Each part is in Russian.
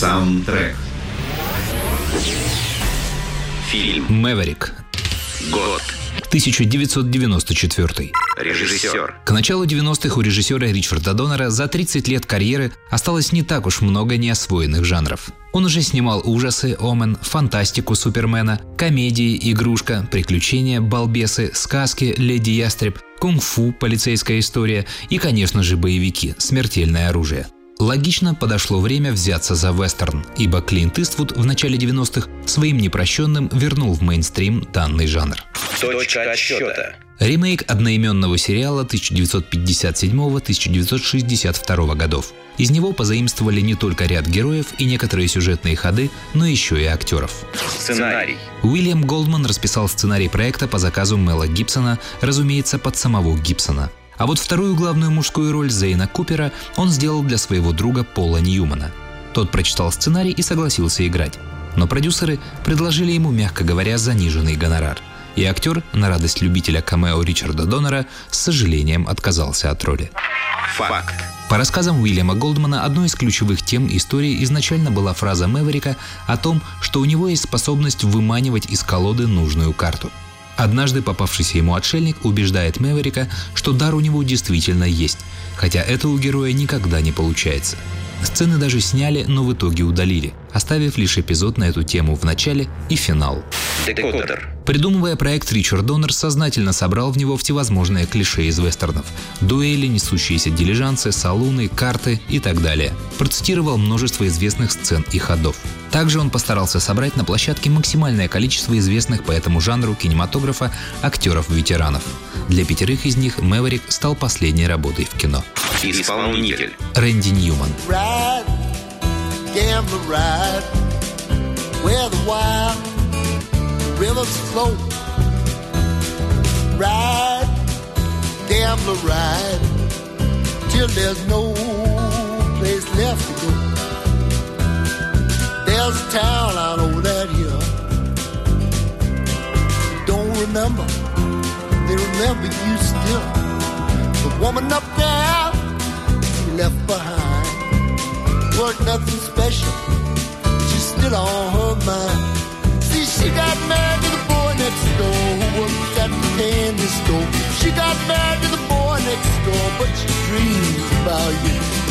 Саундтрек. Фильм. Мэверик. Год. 1994. Режиссер. К началу 90-х у режиссера Ричарда Доннера за 30 лет карьеры осталось не так уж много неосвоенных жанров. Он уже снимал ужасы, омен, фантастику Супермена, комедии, игрушка, приключения, балбесы, сказки, леди ястреб, кунг-фу, полицейская история и, конечно же, боевики, смертельное оружие. Логично подошло время взяться за вестерн, ибо Клинт Иствуд в начале 90-х своим непрощенным вернул в мейнстрим данный жанр. Точка отсчета. Ремейк одноименного сериала 1957-1962 годов. Из него позаимствовали не только ряд героев и некоторые сюжетные ходы, но еще и актеров. Сценарий. Уильям Голдман расписал сценарий проекта по заказу Мела Гибсона, разумеется, под самого Гибсона. А вот вторую главную мужскую роль Зейна Купера он сделал для своего друга Пола Ньюмана. Тот прочитал сценарий и согласился играть. Но продюсеры предложили ему, мягко говоря, заниженный гонорар. И актер, на радость любителя камео Ричарда Доннера, с сожалением отказался от роли. Факт. По рассказам Уильяма Голдмана, одной из ключевых тем истории изначально была фраза Мэверика о том, что у него есть способность выманивать из колоды нужную карту. Однажды попавшийся ему отшельник убеждает Мэверика, что дар у него действительно есть, хотя это у героя никогда не получается. Сцены даже сняли, но в итоге удалили, оставив лишь эпизод на эту тему в начале и финал. Декодер. Придумывая проект, Ричард Доннер сознательно собрал в него всевозможные клише из вестернов. Дуэли, несущиеся дилижансы, салуны, карты и так далее. Процитировал множество известных сцен и ходов. Также он постарался собрать на площадке максимальное количество известных по этому жанру кинематографа актеров-ветеранов. Для пятерых из них Мэверик стал последней работой в кино. Исполнитель. Рэнди Ньюман. ride, rivers flow. Ride, gambler ride, till there's no place left to go. There's a town out over that hill. Don't remember, they remember you still. The woman up there you left behind wasn't nothing special. She's still on her mind. She got married to the boy next door who worked at the candy store. She got married to the boy next door, but she dreams about you.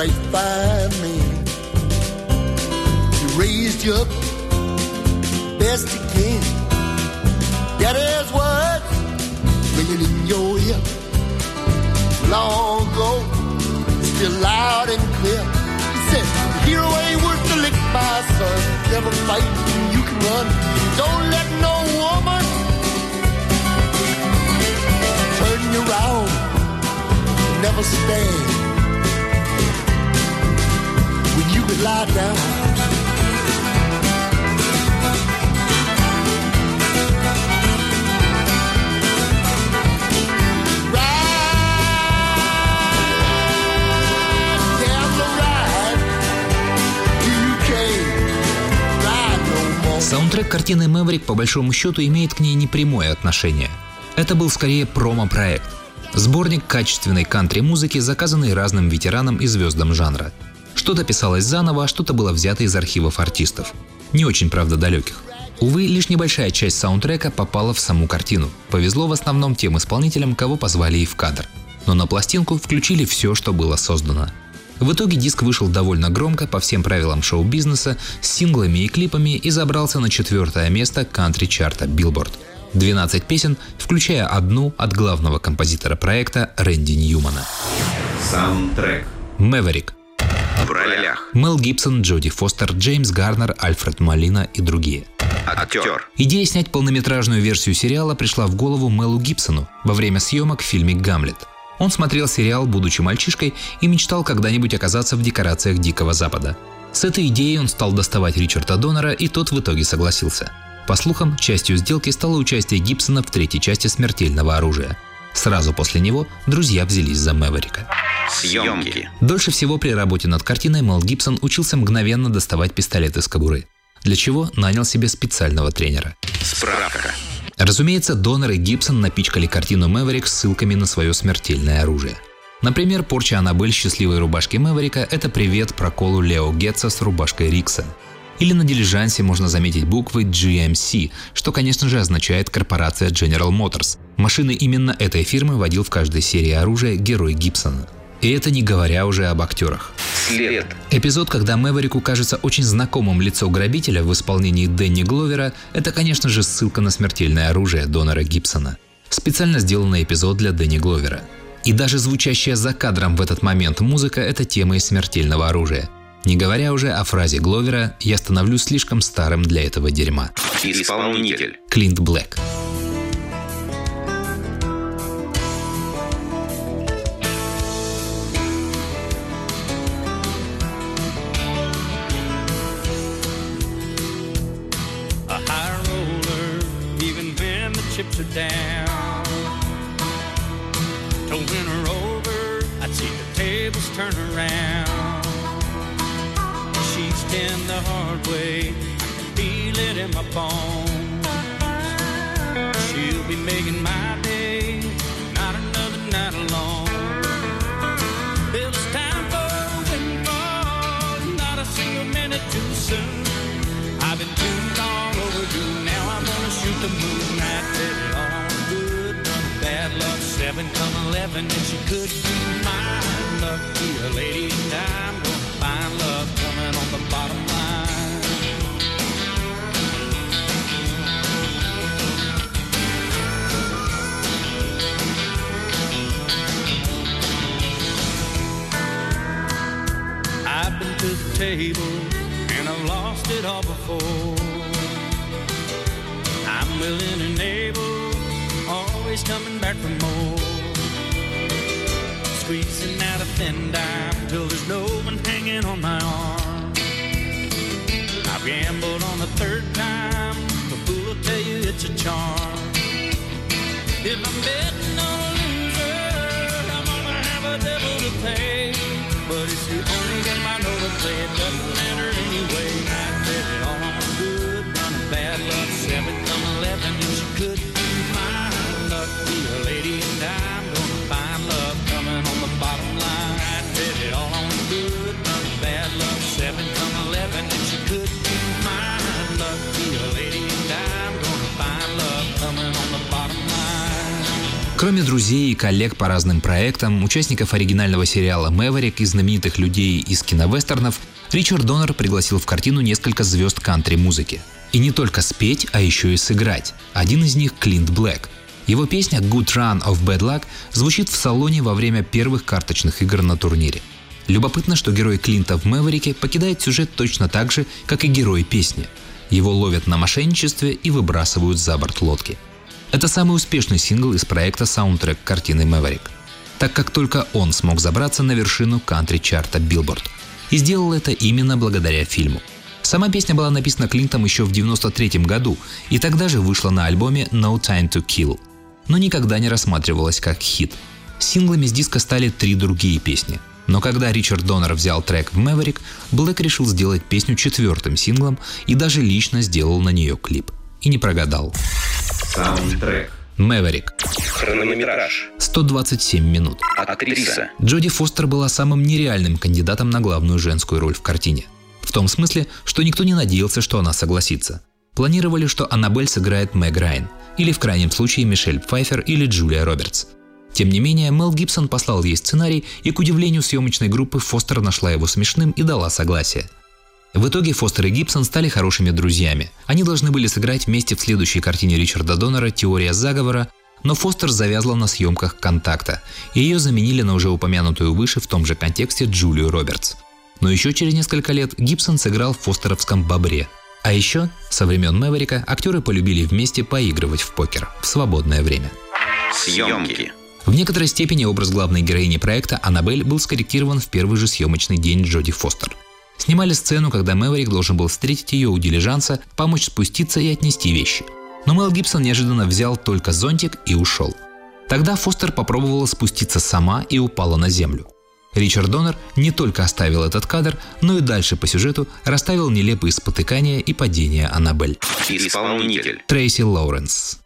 Right fine man. He raised you up best he can. Daddy's words ringing in your ear. Long ago, still loud and clear. He said, the Hero ain't worth the lick, my son. Never fight you can run. Don't let no woman turn you around. Never stand could lie down. Саундтрек картины «Мэврик» по большому счету имеет к ней непрямое отношение. Это был скорее промо-проект. Сборник качественной кантри-музыки, заказанный разным ветеранам и звездам жанра. Что-то писалось заново, а что-то было взято из архивов артистов. Не очень, правда, далеких. Увы, лишь небольшая часть саундтрека попала в саму картину. Повезло в основном тем исполнителям, кого позвали и в кадр. Но на пластинку включили все, что было создано. В итоге диск вышел довольно громко по всем правилам шоу-бизнеса, с синглами и клипами и забрался на четвертое место кантри-чарта Billboard. 12 песен, включая одну от главного композитора проекта Рэнди Ньюмана. Саундтрек. «Мэверик». В ролях. Мел Гибсон, Джоди Фостер, Джеймс Гарнер, Альфред Малина и другие. Актер. Идея снять полнометражную версию сериала пришла в голову Мелу Гибсону во время съемок в фильме «Гамлет». Он смотрел сериал, будучи мальчишкой, и мечтал когда-нибудь оказаться в декорациях Дикого Запада. С этой идеей он стал доставать Ричарда Донора, и тот в итоге согласился. По слухам, частью сделки стало участие Гибсона в третьей части «Смертельного оружия». Сразу после него друзья взялись за Мэверика. Съемки. Дольше всего при работе над картиной Мел Гибсон учился мгновенно доставать пистолет из кобуры, для чего нанял себе специального тренера. Справка. Разумеется, Донор и Гибсон напичкали картину Мэверик ссылками на свое смертельное оружие. Например, порча Аннабель счастливой рубашки Мэверика – это привет проколу Лео Гетца с рубашкой Рикса. Или на дилижансе можно заметить буквы GMC, что, конечно же, означает корпорация General Motors. Машины именно этой фирмы водил в каждой серии оружия герой Гибсона. И это не говоря уже об актерах. След. Эпизод, когда Мэверику кажется очень знакомым лицо грабителя в исполнении Дэнни Гловера, это, конечно же, ссылка на смертельное оружие Донора Гибсона. Специально сделанный эпизод для Дэнни Гловера. И даже звучащая за кадром в этот момент музыка – это тема из смертельного оружия. Не говоря уже о фразе Гловера «Я становлюсь слишком старым для этого дерьма». Исполнитель. Клинт Блэк. 11, come 11, and she could be mine. Lucky a lady dime. Gonna find love coming on the bottom line. I've been to the table and I've lost it all before. I'm willing and able, always coming back for more. Squeezing out a thin dime till there's no one hanging on my arm. I've gambled on the third time, the fool will tell you it's a charm. If I'm betting on a loser, I'm gonna have a devil to pay. But it's the only game I know to play. It doesn't matter anyway. I bet it all on good, running bad luck. Seven come eleven, and she could Кроме друзей и коллег по разным проектам, участников оригинального сериала «Мэверик» и знаменитых людей из киновестернов, Ричард Доннер пригласил в картину несколько звезд кантри-музыки. И не только спеть, а еще и сыграть. Один из них – Клинт Блэк. Его песня «Good Run of Bad Luck» звучит в салоне во время первых карточных игр на турнире. Любопытно, что герой Клинта в «Мэверике» покидает сюжет точно так же, как и герой песни. Его ловят на мошенничестве и выбрасывают за борт лодки. Это самый успешный сингл из проекта саундтрек картины «Мэверик», так как только он смог забраться на вершину кантри-чарта Billboard. И сделал это именно благодаря фильму. Сама песня была написана Клинтом еще в 1993 году и тогда же вышла на альбоме No Time to Kill, но никогда не рассматривалась как хит. Синглами с диска стали три другие песни. Но когда Ричард Доннер взял трек в Maverick, Блэк решил сделать песню четвертым синглом и даже лично сделал на нее клип. И не прогадал. Саундтрек. Мэверик. Хронометраж. 127 минут. Актриса. Джоди Фостер была самым нереальным кандидатом на главную женскую роль в картине. В том смысле, что никто не надеялся, что она согласится. Планировали, что Аннабель сыграет Мэг Райан, или в крайнем случае Мишель Пфайфер или Джулия Робертс. Тем не менее, Мел Гибсон послал ей сценарий, и, к удивлению съемочной группы, Фостер нашла его смешным и дала согласие. В итоге Фостер и Гибсон стали хорошими друзьями. Они должны были сыграть вместе в следующей картине Ричарда Доннера «Теория заговора», но Фостер завязла на съемках «Контакта», и ее заменили на уже упомянутую выше в том же контексте Джулию Робертс. Но еще через несколько лет Гибсон сыграл в Фостеровском «Бобре». А еще, со времен Мэверика актеры полюбили вместе поигрывать в покер в свободное время. Съемки. В некоторой степени образ главной героини проекта Аннабель был скорректирован в первый же съемочный день Джоди Фостер. Снимали сцену, когда Мэверик должен был встретить ее у дилижанса, помочь спуститься и отнести вещи. Но Мел Гибсон неожиданно взял только зонтик и ушел. Тогда Фостер попробовала спуститься сама и упала на землю. Ричард Доннер не только оставил этот кадр, но и дальше по сюжету расставил нелепые спотыкания и падения Аннабель. Исполнитель. Трейси Лоуренс.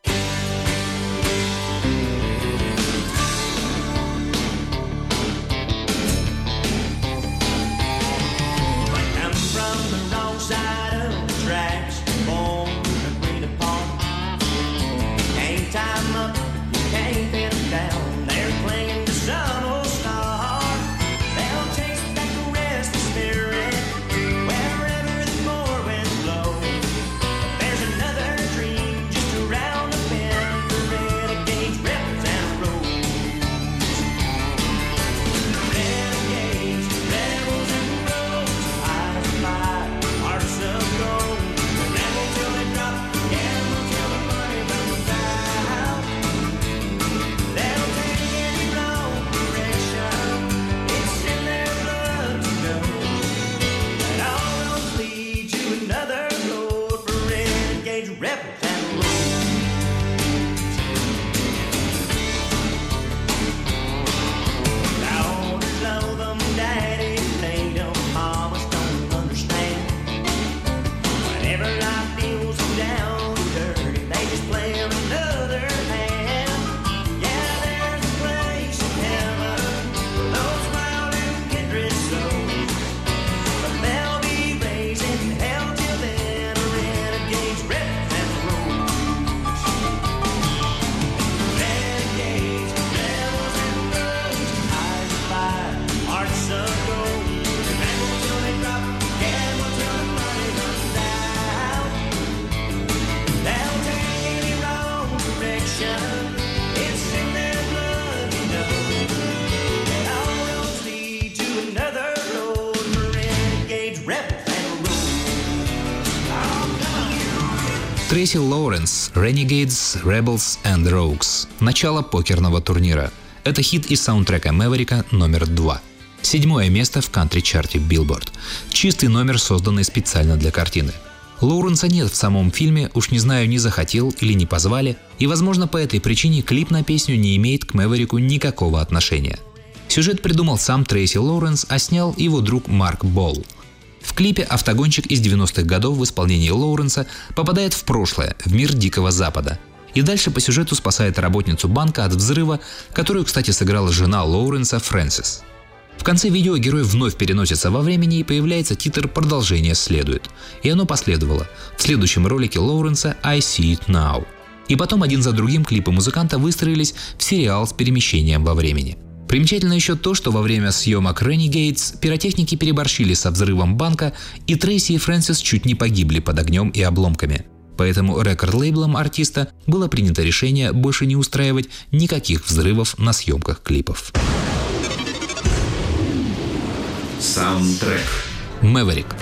Трейси Лоуренс, Renegades, Rebels and Rogues. Начало покерного турнира. Это хит из саундтрека Мэверика номер два. Седьмое место в кантри-чарте Billboard. Чистый номер, созданный специально для картины. Лоуренса нет в самом фильме, уж не знаю, не захотел или не позвали, и возможно по этой причине клип на песню не имеет к Мэверику никакого отношения. Сюжет придумал сам Трейси Лоуренс, а снял его друг Марк Болл. В клипе автогонщик из 90-х годов в исполнении Лоуренса попадает в прошлое, в мир Дикого Запада. И дальше по сюжету спасает работницу банка от взрыва, которую, кстати, сыграла жена Лоуренса Фрэнсис. В конце видео герой вновь переносится во времени и появляется титр «Продолжение следует». И оно последовало. В следующем ролике Лоуренса «I see it now». И потом один за другим клипы музыканта выстроились в сериал с перемещением во времени. Примечательно еще то, что во время съемок Renegades пиротехники переборщили со взрывом банка, и Трейси и Фрэнсис чуть не погибли под огнем и обломками. Поэтому рекорд-лейблом артиста было принято решение больше не устраивать никаких взрывов на съемках клипов. Саундтрек. Мэверик.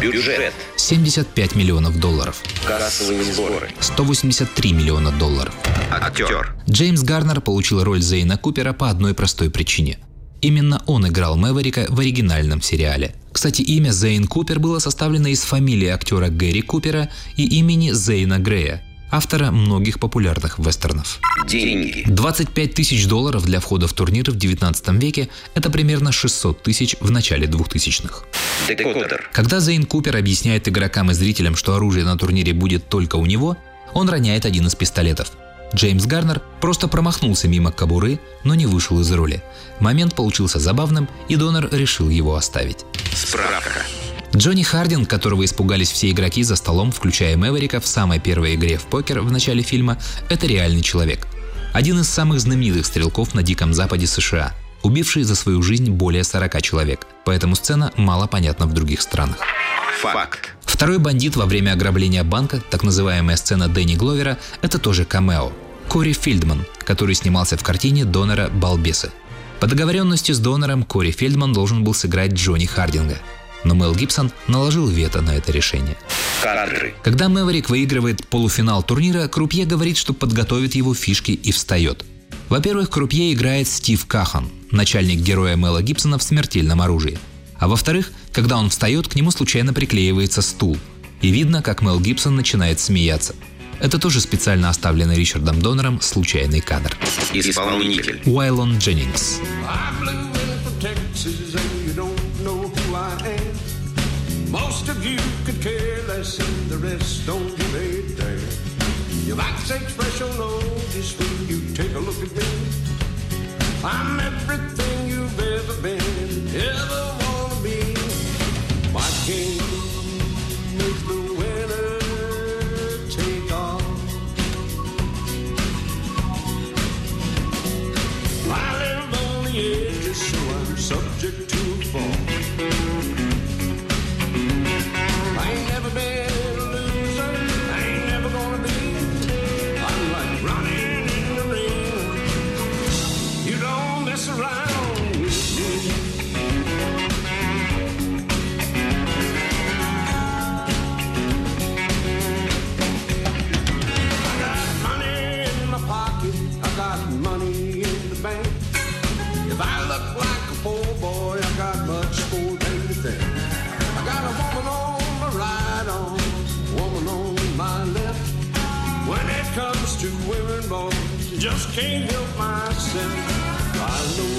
Бюджет. 75 миллионов долларов. Кассовые сборы. 183 миллиона долларов. Актер. Джеймс Гарнер получил роль Зейна Купера по одной простой причине. Именно он играл Мэверика в оригинальном сериале. Кстати, имя Зейн Купер было составлено из фамилии актера Гэри Купера и имени Зейна Грея, автора многих популярных вестернов. Деньги. 25 тысяч долларов для входа в турнир в 19 веке – это примерно 600 тысяч в начале 2000-х. Декодер. Когда Зейн Купер объясняет игрокам и зрителям, что оружие на турнире будет только у него, он роняет один из пистолетов. Джеймс Гарнер просто промахнулся мимо кобуры, но не вышел из роли. Момент получился забавным, и Донор решил его оставить. Справка. Джонни Хардинг, которого испугались все игроки за столом, включая Мэверика в самой первой игре в покер в начале фильма, это реальный человек. Один из самых знаменитых стрелков на Диком Западе США, убивший за свою жизнь более 40 человек, поэтому сцена мало понятна в других странах. Факт. Второй бандит во время ограбления банка, так называемая сцена Дэнни Гловера, это тоже камео. Кори Фельдман, который снимался в картине Донора «Балбесы». По договоренности с Донором Кори Фельдман должен был сыграть Джонни Хардинга. Но Мел Гибсон наложил вето на это решение. Кадры. Когда Мэверик выигрывает полуфинал турнира, Крупье говорит, что подготовит его фишки и встает. Во-первых, Крупье играет Стив Кахан, начальник героя Мела Гибсона в «Смертельном оружии». А во-вторых, когда он встает, к нему случайно приклеивается стул. И видно, как Мел Гибсон начинает смеяться. Это тоже специально оставленный Ричардом Донором случайный кадр. Исполнитель. Уайлон Дженнингс. I care less and the rest don't give a damn. You might take special notice when you take a look at me. I'm everything you've ever been, just can't help myself. I know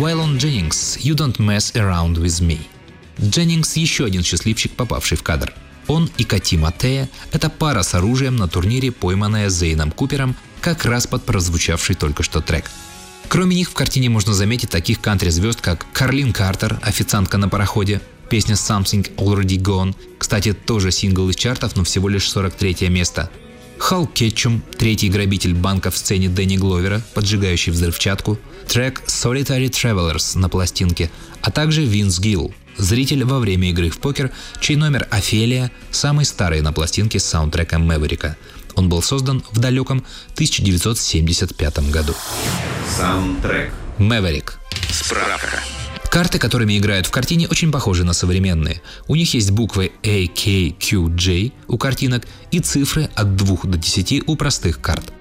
Уайлон Дженнингс «You don't mess around with me». Дженнингс – еще один счастливчик, попавший в кадр. Он и Кати Матея – это пара с оружием на турнире, пойманная Зейном Купером, как раз под прозвучавший только что трек. Кроме них в картине можно заметить таких кантри-звезд, как Карлин Картер, официантка на пароходе, песня Something Already Gone, кстати, тоже сингл из чартов, но всего лишь 43 место. Хал Кетчум, третий грабитель банка в сцене Дэнни Гловера, поджигающий взрывчатку, трек Solitary Travelers на пластинке, а также Винс Гилл, зритель во время игры в покер, чей номер «Офелия» самый старый на пластинке с саундтреком Мэверика. Он был создан в далеком 1975 году. Саундтрек. Мэверик. Справка. Карты, которыми играют в картине, очень похожи на современные. У них есть буквы A, K, Q, J у картинок и цифры от 2 до 10 у простых карт.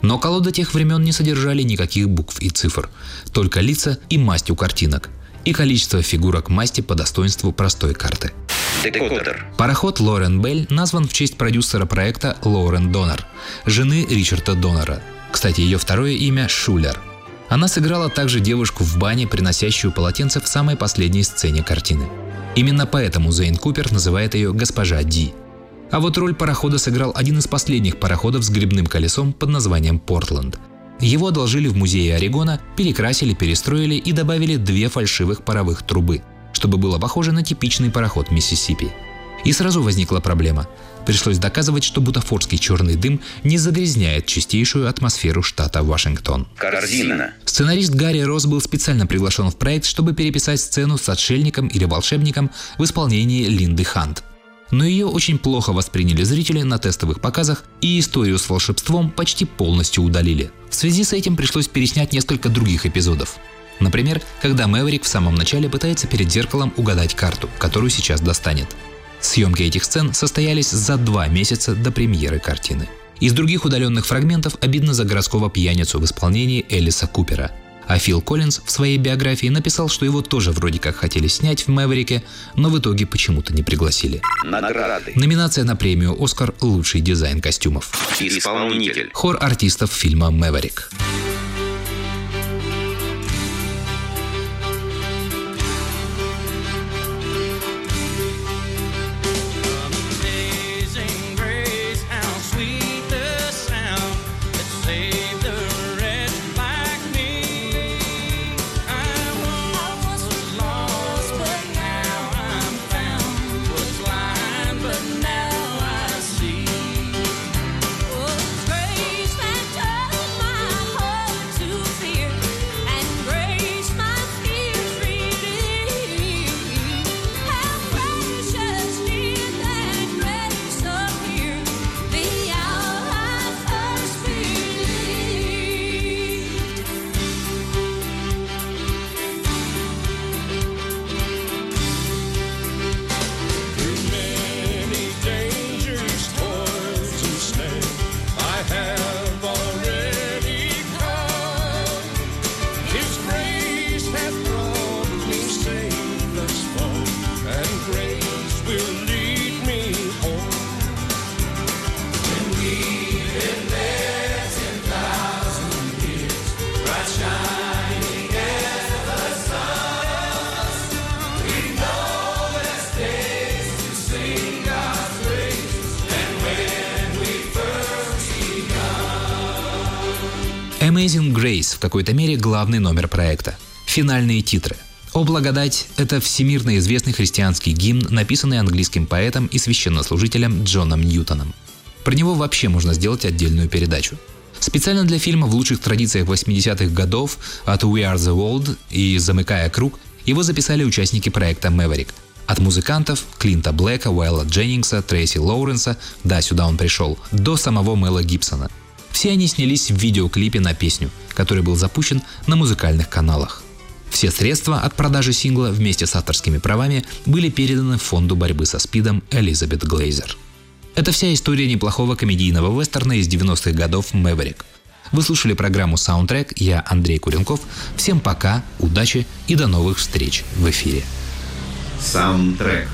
Но колоды тех времен не содержали никаких букв и цифр, только лица и масть у картинок, и количество фигурок масти по достоинству простой карты. Декодер. Пароход Лорен Белль назван в честь продюсера проекта Лорен Донор, жены Ричарда Донора. Кстати, ее второе имя Шулер. Она сыграла также девушку в бане, приносящую полотенце в самой последней сцене картины. Именно поэтому Зейн Купер называет ее «Госпожа Ди». А вот роль парохода сыграл один из последних пароходов с грибным колесом под названием «Портленд». Его одолжили в музее Орегона, перекрасили, перестроили и добавили две фальшивых паровых трубы, чтобы было похоже на типичный пароход Миссисипи. И сразу возникла проблема. Пришлось доказывать, что бутафорский черный дым не загрязняет чистейшую атмосферу штата Вашингтон. Корзина. Сценарист Гарри Росс был специально приглашен в проект, чтобы переписать сцену с отшельником или волшебником в исполнении Линды Хант. Но ее очень плохо восприняли зрители на тестовых показах и историю с волшебством почти полностью удалили. В связи с этим пришлось переснять несколько других эпизодов. Например, когда Мэверик в самом начале пытается перед зеркалом угадать карту, которую сейчас достанет. Съемки этих сцен состоялись за два месяца до премьеры картины. Из других удаленных фрагментов обидно за городского пьяницу в исполнении Элиса Купера. А Фил Коллинз в своей биографии написал, что его тоже вроде как хотели снять в «Мэверике», но в итоге почему-то не пригласили. Награды. Номинация на премию «Оскар» – лучший дизайн костюмов. Исполнитель. Хор артистов фильма «Мэверик». В какой-то мере главный номер проекта. Финальные титры. «О благодать» — это всемирно известный христианский гимн, написанный английским поэтом и священнослужителем Джоном Ньютоном. Про него вообще можно сделать отдельную передачу. Специально для фильма в лучших традициях 80-х годов от We Are the World и «Замыкая круг» его записали участники проекта Maverick. От музыкантов Клинта Блэка, Уайла Дженнингса, Трейси Лоуренса, да, сюда он пришел, до самого Мэла Гибсона. Все они снялись в видеоклипе на песню, который был запущен на музыкальных каналах. Все средства от продажи сингла вместе с авторскими правами были переданы фонду борьбы со СПИДом Элизабет Глейзер. Это вся история неплохого комедийного вестерна из 90-х годов «Мэверик». Вы слушали программу «Саундтрек», я Андрей Куренков. Всем пока, удачи и до новых встреч в эфире. Саундтрек.